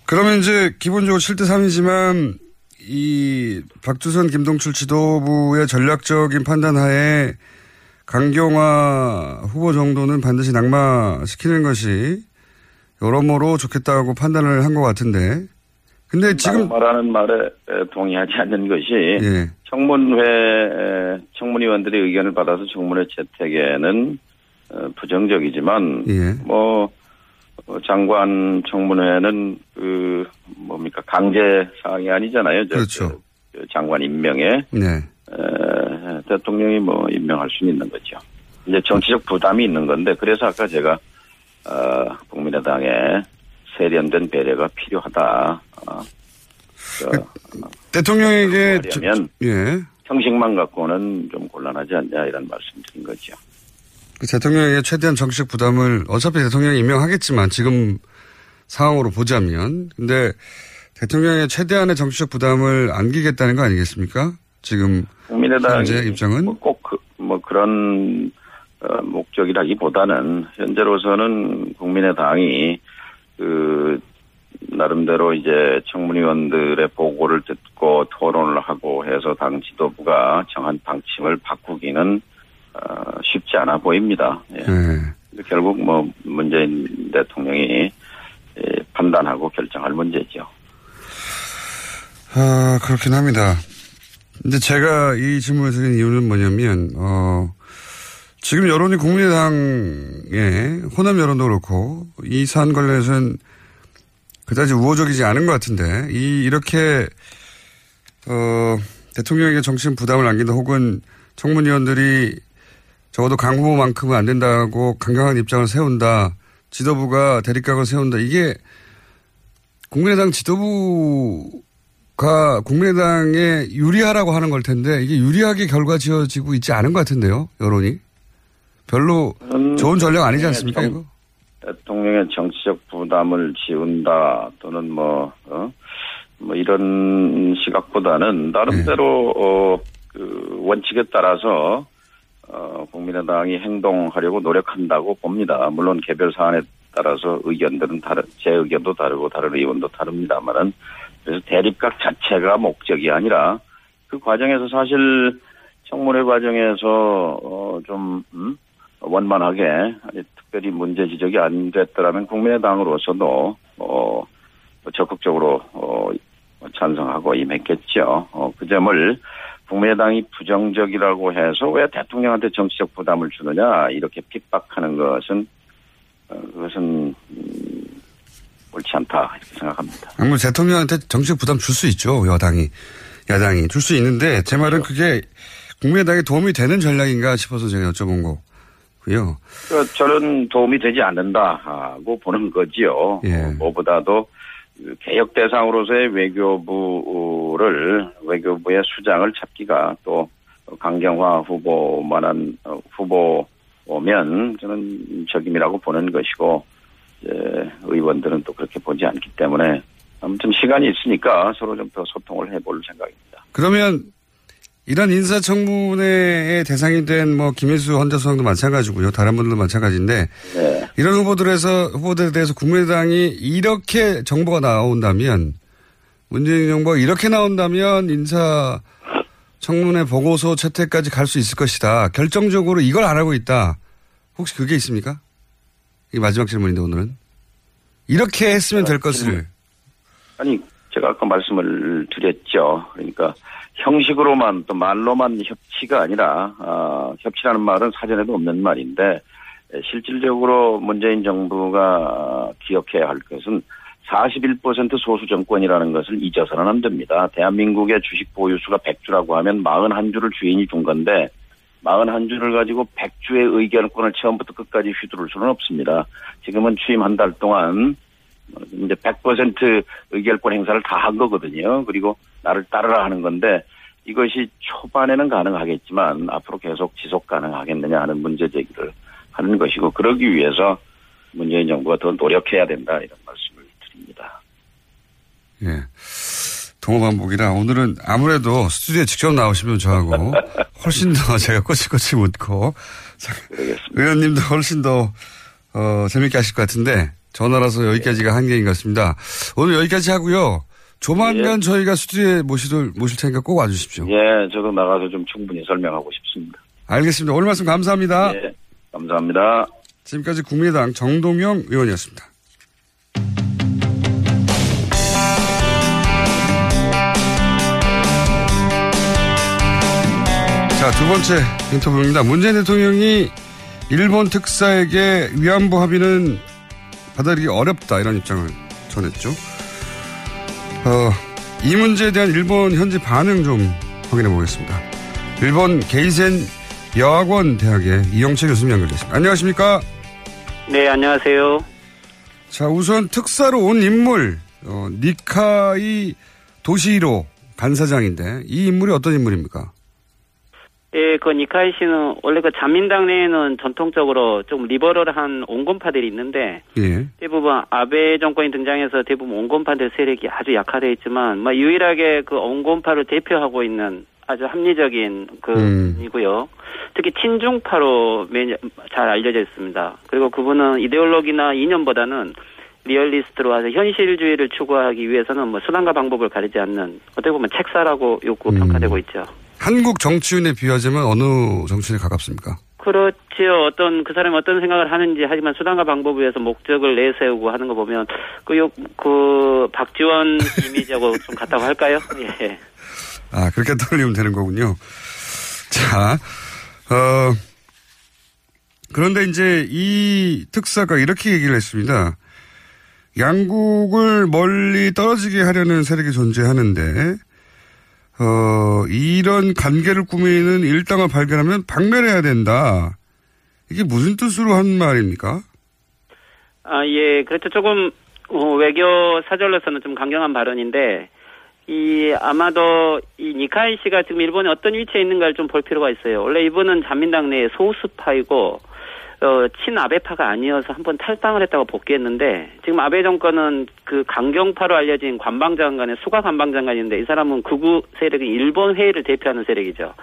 그러면 이제 기본적으로 7대 3이지만 이 박주선 김동출 지도부의 전략적인 판단 하에 강경화 후보 정도는 반드시 낙마시키는 것이 여러모로 좋겠다고 판단을 한 것 같은데. 근데 지금 말하는 말에 에, 동의하지 않는 것이 예. 청문회 에, 청문위원들의 의견을 받아서 청문회 채택에는 어, 부정적이지만 예. 뭐 어, 장관 청문회는 그 뭡니까 강제 사항이 아니잖아요. 저, 그렇죠. 저 장관 임명에 네. 에, 대통령이 뭐 임명할 수는 있는 거죠. 이제 정치적 부담이 있는 건데 그래서 아까 제가 어, 국민의당에 세련된 배려가 필요하다. 어, 저, 대통령에게 저- 하려면 예. 형식만 갖고는 좀 곤란하지 않냐 이런 말씀드린 거죠. 그 대통령에게 최대한 정치적 부담을 어차피 대통령이 임명하겠지만 지금 상황으로 보자면 근데 대통령의 최대한의 정치적 부담을 안기겠다는 거 아니겠습니까? 지금 국민의당 현재 입장은 꼭뭐 그런 어, 목적이라기보다는 현재로서는 국민의당이 그 나름대로 이제 청문위원들의 보고를 듣고 토론을 하고 해서 당 지도부가 정한 방침을 바꾸기는 어, 쉽지 않아 보입니다. 예. 근데 결국 뭐 문재인 대통령이 예, 판단하고 결정할 문제죠. 아, 그렇긴 합니다. 근데 제가 이 질문을 드린 이유는 뭐냐면, 어, 지금 여론이 국민의당의 호남 여론도 그렇고, 이 사안 관련해서는 그다지 우호적이지 않은 것 같은데, 이, 이렇게, 어, 대통령에게 정치적 부담을 안긴다 혹은 청문위원들이 적어도 강 후보만큼은 안 된다고 강경한 입장을 세운다, 지도부가 대립각을 세운다, 이게 국민의당 지도부가 국민의당에 유리하라고 하는 걸 텐데 이게 유리하게 결과 지어지고 있지 않은 것 같은데요, 여론이. 별로 좋은 전략 아니지 않습니까, 이거? 대통령의 정치적 부담을 지운다 또는 뭐, 어? 뭐 이런 시각보다는 나름대로, 어, 그 원칙에 따라서, 어, 국민의당이 행동하려고 노력한다고 봅니다. 물론 개별 사안에 따라서 의견들은 다른, 제 의견도 다르고 다른 의원도 다릅니다만은 그래서 대립각 자체가 목적이 아니라 그 과정에서 사실 청문회 과정에서, 어, 좀, 음? 원만하게 아니, 특별히 문제 지적이 안 됐더라면 국민의당으로서도 어, 적극적으로 어, 찬성하고 임했겠죠. 어, 그 점을 국민의당이 부정적이라고 해서 왜 대통령한테 정치적 부담을 주느냐 이렇게 핍박하는 것은 어, 그것은 음, 옳지 않다 이렇게 생각합니다. 아무 대통령한테 정치적 부담 줄 수 있죠, 여당이. 야당이. 줄 수 있는데, 제 말은 그게 국민의당에 도움이 되는 전략인가 싶어서 제가 여쭤본 거 고요. 그 저는 도움이 되지 않는다고 보는 거지요. 예. 어, 무엇보다도 그 개혁 대상으로서의 외교부를 외교부의 수장을 찾기가 또 강경화 후보만한 어, 후보면 저는 적임이라고 보는 것이고 의원들은 또 그렇게 보지 않기 때문에 아무튼 시간이 있으니까 서로 좀 더 소통을 해볼 생각입니다. 그러면 이런 인사청문회의 대상이 된 뭐 김혜수 헌재소장도 마찬가지고요. 다른 분들도 마찬가지인데 네. 이런 후보들에서 후보들에 대해서 국민의당이 이렇게 정보가 나온다면 문재인 정부가 이렇게 나온다면 인사 청문회 보고서 채택까지 갈 수 있을 것이다. 결정적으로 이걸 안 하고 있다. 혹시 그게 있습니까? 이 마지막 질문인데 오늘은 이렇게 했으면 될 것을 아니 제가 아까 말씀을 드렸죠. 그러니까 형식으로만 또 말로만 협치가 아니라 아, 협치라는 말은 사전에도 없는 말인데 에, 실질적으로 문재인 정부가 기억해야 할 것은 41% 소수 정권이라는 것을 잊어서는 안 됩니다. 대한민국의 주식 보유수가 100주라고 하면 41주를 주인이 준 건데 41주를 가지고 100주의 의견권을 처음부터 끝까지 휘두를 수는 없습니다. 지금은 취임 한 달 동안 이제 100% 의결권 행사를 다 한 거거든요. 그리고 나를 따르라 하는 건데 이것이 초반에는 가능하겠지만 앞으로 계속 지속 가능하겠느냐 하는 문제 제기를 하는 것이고 그러기 위해서 문재인 정부가 더 노력해야 된다 이런 말씀을 드립니다. 예. 동호반복이라 오늘은 아무래도 스튜디오에 직접 나오시면 저하고 훨씬 더 제가 꼬치꼬치 묻고 자, 의원님도 훨씬 더 어, 재밌게 하실 것 같은데 전화라서 여기까지가 한계인 것 같습니다. 오늘 여기까지 하고요. 조만간 저희가 스튜디오에 모실, 모실 테니까 꼭 와주십시오. 예, 저도 나가서 좀 충분히 설명하고 싶습니다. 알겠습니다. 오늘 말씀 감사합니다. 예, 감사합니다. 지금까지 국민의당 정동영 의원이었습니다. 자, 두 번째 인터뷰입니다. 문재인 대통령이 일본 특사에게 위안부 합의는 받아들이기 어렵다 이런 입장을 전했죠. 어, 이 문제에 대한 일본 현지 반응 좀 확인해 보겠습니다. 일본 게이센 여학원 대학의 이영채 교수님 연결됐습니다. 안녕하십니까? 네, 안녕하세요. 자, 우선 특사로 온 인물, 어, 니카이 도시로 간사장인데 이 인물이 어떤 인물입니까? 예, 그 니카이 씨는 원래 그 자민당 내에는 전통적으로 좀 리버럴한 온건파들이 있는데 예. 대부분 아베 정권이 등장해서 대부분 온건파들 세력이 아주 약화되어 있지만 뭐 유일하게 그 온건파를 대표하고 있는 아주 합리적인 그 음. 특히 친중파로 매년 잘 알려져 있습니다. 그리고 그분은 이데올로기나 이념보다는 리얼리스트로 아주 현실주의를 추구하기 위해서는 뭐 수단과 방법을 가리지 않는 어떻게 보면 책사라고 욕구 평가되고 있죠. 한국 정치인에 비하자면 어느 정치인에 가깝습니까? 그렇지요. 어떤 그 사람이 어떤 생각을 하는지 하지만 수단과 방법을 위해서 목적을 내세우고 하는 거 보면 그, 요, 그 박지원 이미지하고 좀 같다고 할까요? 예. 아, 그렇게 떠올리면 되는 거군요. 자, 어, 그런데 이제 이 특사가 이렇게 얘기를 했습니다. 양국을 멀리 떨어지게 하려는 세력이 존재하는데, 어, 이런 관계를 꾸미는 일당을 발견하면 박멸해야 된다. 이게 무슨 뜻으로 한 말입니까? 아, 예. 그렇죠. 조금, 어, 외교 사절로서는 좀 강경한 발언인데, 이, 아마도 이 니카이 씨가 지금 일본에 어떤 위치에 있는가를 좀 볼 필요가 있어요. 원래 이분은 자민당 내의 소수파이고, 어, 친 아베파가 아니어서 한번 탈당을 했다고 복귀했는데, 지금 아베 정권은 그 강경파로 알려진 관방장관의 수가 관방장관인데, 이 사람은 극우 세력인 일본 회의를 대표하는 세력이죠.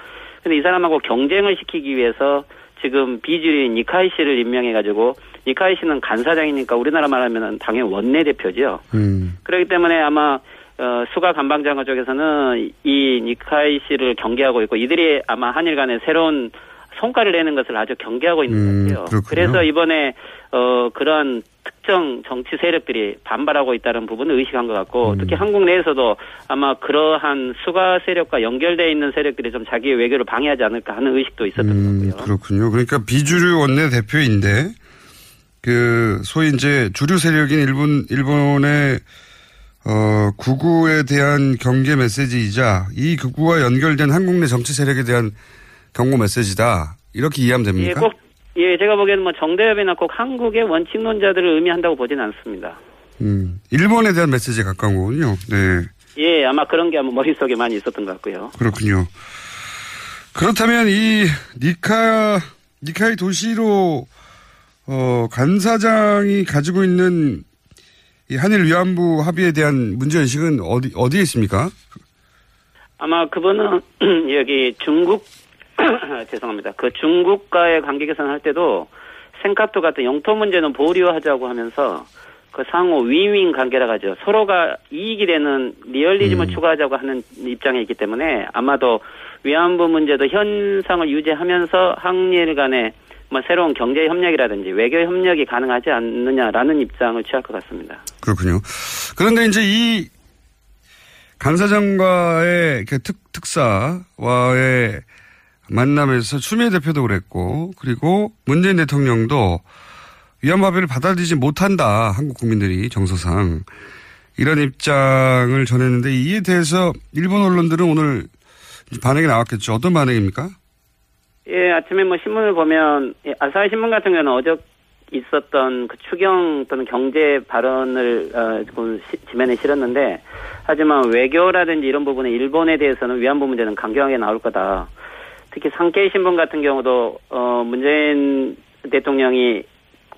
근데 이 사람하고 경쟁을 시키기 위해서 지금 비주류인 니카이 씨를 임명해가지고, 니카이 씨는 간사장이니까 우리나라 말하면 당연히 원내대표죠. 음. 그렇기 때문에 아마 어, 수가 관방장관 쪽에서는 이 니카이 씨를 경계하고 있고 이들이 아마 한일 간에 새로운 성과를 내는 것을 아주 경계하고 있는 것 같아요. 그렇군요. 그래서 이번에 어 그런 특정 정치 세력들이 반발하고 있다는 부분을 의식한 것 같고 음. 특히 한국 내에서도 아마 그러한 수가 세력과 연결되어 있는 세력들이 좀 자기의 외교를 방해하지 않을까 하는 의식도 있었던 음, 거고요. 그렇군요. 그러니까 비주류 원내 대표인데 그 소위 이제 주류 세력인 일본 일본의 어 구구에 대한 경계 메시지이자 이 구구와 연결된 한국 내 정치 세력에 대한 경고 메시지다. 이렇게 이해하면 예, 됩니까? 꼭 예, 제가 보기에는 뭐 정대협이나 꼭 한국의 원칙론자들을 의미한다고 보지는 않습니다. 음, 일본에 대한 메시지에 가까운 거군요. 네, 예, 아마 그런 게 아마 머릿속에 많이 있었던 것 같고요. 그렇군요. 그렇다면 이 니카 니카이 도시로 어 간사장이 가지고 있는 이 한일 위안부 합의에 대한 문제 의식은 어디 어디에 있습니까? 아마 그분은 여기 중국 죄송합니다. 그 중국과의 관계 개선할 때도 생카토 같은 영토 문제는 보류하자고 하면서 그 상호 윈윈 관계라 가죠. 서로가 이익이 되는 리얼리즘을 추구하자고 하는 입장에 있기 때문에 아마도 위안부 문제도 현상을 유지하면서 한일 간의 뭐 새로운 경제 협력이라든지 외교 협력이 가능하지 않느냐라는 입장을 취할 것 같습니다. 그렇군요. 그런데 이제 이 간사장과의 그 특, 특사와의 만남에서 추미애 대표도 그랬고, 그리고 문재인 대통령도 위안부 합의를 받아들이지 못한다. 한국 국민들이 정서상. 이런 입장을 전했는데 이에 대해서 일본 언론들은 오늘 반응이 나왔겠죠. 어떤 반응입니까? 예, 아침에 뭐 신문을 보면 예, 아사히 신문 같은 경우는 어제 있었던 그 추경 또는 경제 발언을 어, 그 시- 지면에 실었는데 하지만 외교라든지 이런 부분에 일본에 대해서는 위안부 문제는 강경하게 나올 거다. 특히 상케이 신문 같은 경우도 어 문재인 대통령이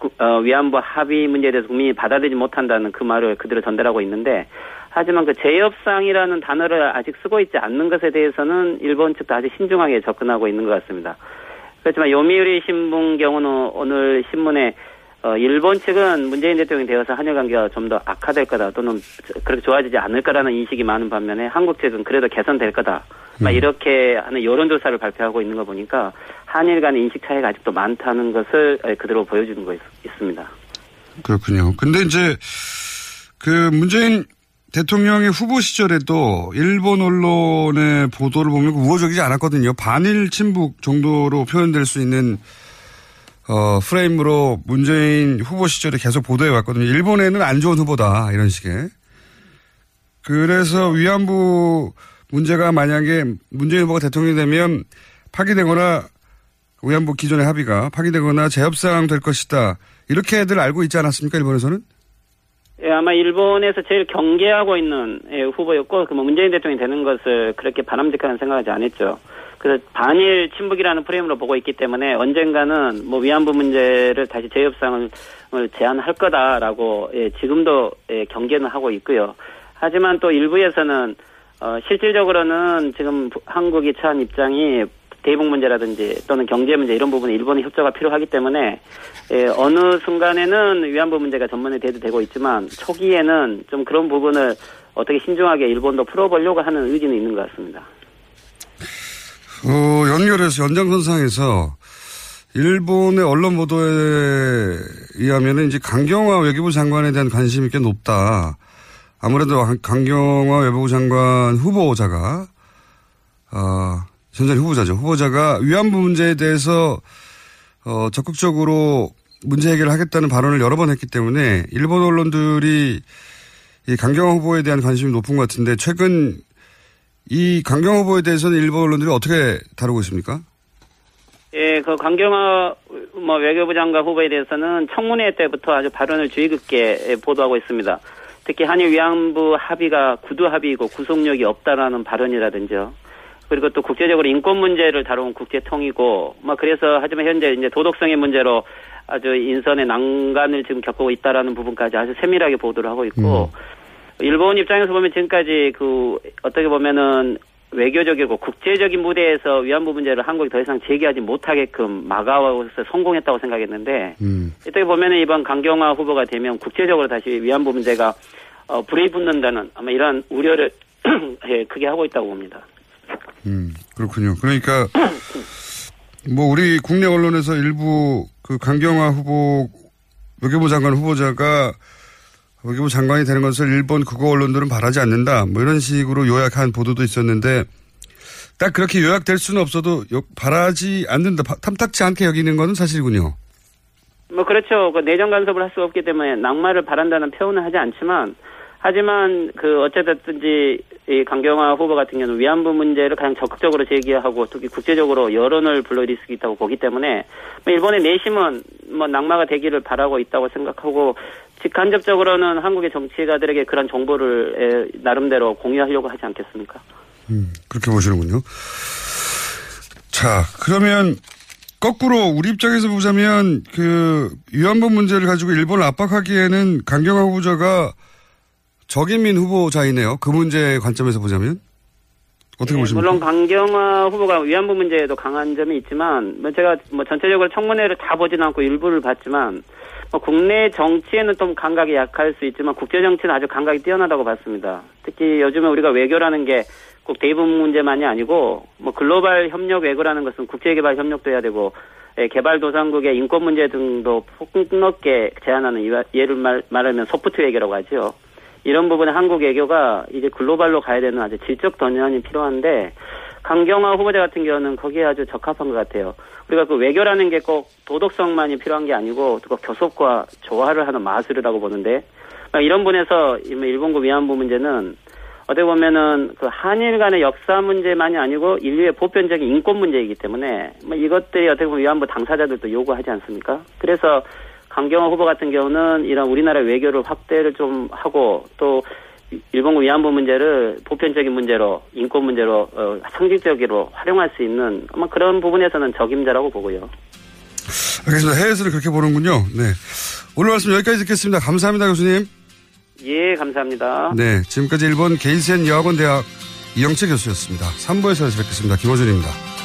구- 어, 위안부 합의 문제에 대해서 국민이 받아들이지 못한다는 그 말을 그대로 전달하고 있는데 하지만 그 재협상이라는 단어를 아직 쓰고 있지 않는 것에 대해서는 일본 측도 아주 신중하게 접근하고 있는 것 같습니다. 그렇지만 요미우리 신문 경우는 오늘 신문에 어, 일본 측은 문재인 대통령이 되어서 한일 관계가 좀 더 악화될 거다 또는 그렇게 좋아지지 않을 거라는 인식이 많은 반면에 한국 측은 그래도 개선될 거다. 막 이렇게 하는 여론조사를 발표하고 있는 거 보니까 한일 간의 인식 차이가 아직도 많다는 것을 에, 그대로 보여주는 거 있, 있습니다. 그렇군요. 근데 이제 그 문재인 대통령의 후보 시절에도 일본 언론의 보도를 보면 우호적이지 않았거든요. 반일 친북 정도로 표현될 수 있는 어, 프레임으로 문재인 후보 시절에 계속 보도해 왔거든요. 일본에는 안 좋은 후보다 이런 식의. 그래서 위안부 문제가 만약에 문재인 후보가 대통령이 되면 파기되거나 위안부 기존의 합의가 파기되거나 재협상 될 것이다. 이렇게들 알고 있지 않았습니까? 일본에서는? 예, 아마 일본에서 제일 경계하고 있는 예, 후보였고, 문재인 대통령이 되는 것을 그렇게 바람직하는 생각하지 않았죠. 그래서 반일 친북이라는 프레임으로 보고 있기 때문에 언젠가는 뭐 위안부 문제를 다시 재협상을 제안할 거다라고 예, 지금도 예, 경계는 하고 있고요. 하지만 또 일부에서는 어, 실질적으로는 지금 한국이 처한 입장이 대북 문제라든지 또는 경제 문제 이런 부분에 일본의 협조가 필요하기 때문에 예, 어느 순간에는 위안부 문제가 전면에 대두되고 있지만 초기에는 좀 그런 부분을 어떻게 신중하게 일본도 풀어보려고 하는 의지는 있는 것 같습니다. 어, 연결해서 연장선상에서 일본의 언론 보도에 의하면 이제 강경화 외교부 장관에 대한 관심이 꽤 높다. 아무래도 강경화 외교부 장관 후보자가 어, 전자리 후보자죠. 후보자가 위안부 문제에 대해서 어, 적극적으로 문제 해결을 하겠다는 발언을 여러 번 했기 때문에 일본 언론들이 이 강경화 후보에 대한 관심이 높은 것 같은데 최근 이 강경화 후보에 대해서는 일본 언론들이 어떻게 다루고 있습니까? 예, 그 강경화 뭐 외교부 장관 후보에 대해서는 청문회 때부터 아주 발언을 주의 깊게 보도하고 있습니다. 특히 한일 위안부 합의가 구두 합의이고 구속력이 없다라는 발언이라든지요. 그리고 또 국제적으로 인권 문제를 다루는 국제통이고, 뭐 그래서 하지만 현재 이제 도덕성의 문제로 아주 인선의 난간을 지금 겪고 있다라는 부분까지 아주 세밀하게 보도를 하고 있고, 음. 일본 입장에서 보면 지금까지 그 어떻게 보면은 외교적이고 국제적인 무대에서 위안부 문제를 한국이 더 이상 제기하지 못하게끔 막아와서 성공했다고 생각했는데 음. 이때 보면은 이번 강경화 후보가 되면 국제적으로 다시 위안부 문제가 어, 불이 붙는다는 아마 이러한 우려를 예, 크게 하고 있다고 봅니다. 음, 그렇군요. 그러니까, 뭐, 우리 국내 언론에서 일부 그 강경화 후보, 외교부 장관 후보자가 외교부 장관이 되는 것을 일본 국어 언론들은 바라지 않는다. 뭐 이런 식으로 요약한 보도도 있었는데, 딱 그렇게 요약될 수는 없어도 바라지 않는다, 탐탁치 않게 여기는 것은 사실이군요. 뭐 그렇죠. 그 내정 간섭을 할 수 없기 때문에 낙마를 바란다는 표현은 하지 않지만 하지만 그 어쨌든지 이 강경화 후보 같은 경우는 위안부 문제를 가장 적극적으로 제기하고 특히 국제적으로 여론을 불러일으킬 수 있다고 보기 때문에 뭐 일본의 내심은 뭐 낙마가 되기를 바라고 있다고 생각하고 직간접적으로는 한국의 정치가들에게 그런 정보를 나름대로 공유하려고 하지 않겠습니까? 음, 그렇게 보시는군요. 자, 그러면 거꾸로 우리 입장에서 보자면 그 위안부 문제를 가지고 일본을 압박하기에는 강경화 후보자가 적임민 후보자이네요. 그 문제 관점에서 보자면 어떻게 네, 보십니까? 물론 강경화 후보가 위안부 문제에도 강한 점이 있지만 뭐 제가 뭐 전체적으로 청문회를 다 보지는 않고 일부를 봤지만 뭐 국내 정치에는 좀 감각이 약할 수 있지만 국제 정치는 아주 감각이 뛰어나다고 봤습니다. 특히 요즘에 우리가 외교라는 게 꼭 대북 문제만이 아니고 뭐 글로벌 협력 외교라는 것은 국제 개발 협력도 해야 되고 예, 개발도상국의 인권 문제 등도 폭넓게 제안하는 예를 말, 말하면 소프트 외교라고 하죠. 이런 부분에 한국 외교가 이제 글로벌로 가야 되는 아주 질적 전환이 필요한데 강경화 후보자 같은 경우는 거기에 아주 적합한 것 같아요. 우리가 그 외교라는 게 꼭 도덕성만이 필요한 게 아니고 꼭 교섭과 조화를 하는 마술이라고 보는데 이런 분에서 일본군 위안부 문제는 어떻게 보면은 그 한일 간의 역사 문제만이 아니고 인류의 보편적인 인권 문제이기 때문에 뭐 이것들이 어떻게 보면 위안부 당사자들도 요구하지 않습니까? 그래서 강경화 후보 같은 경우는 이런 우리나라 외교를 확대를 좀 하고 또 일본군 위안부 문제를 보편적인 문제로 인권 문제로 어, 상징적으로 활용할 수 있는 아마 그런 부분에서는 적임자라고 보고요. 알겠습니다. 해외에서는 그렇게 보는군요. 네. 오늘 말씀 여기까지 듣겠습니다. 감사합니다, 교수님. 예, 감사합니다. 네. 지금까지 일본 게이센 여학원 대학 이영채 교수였습니다. 3부에서 다시 뵙겠습니다. 김호준입니다.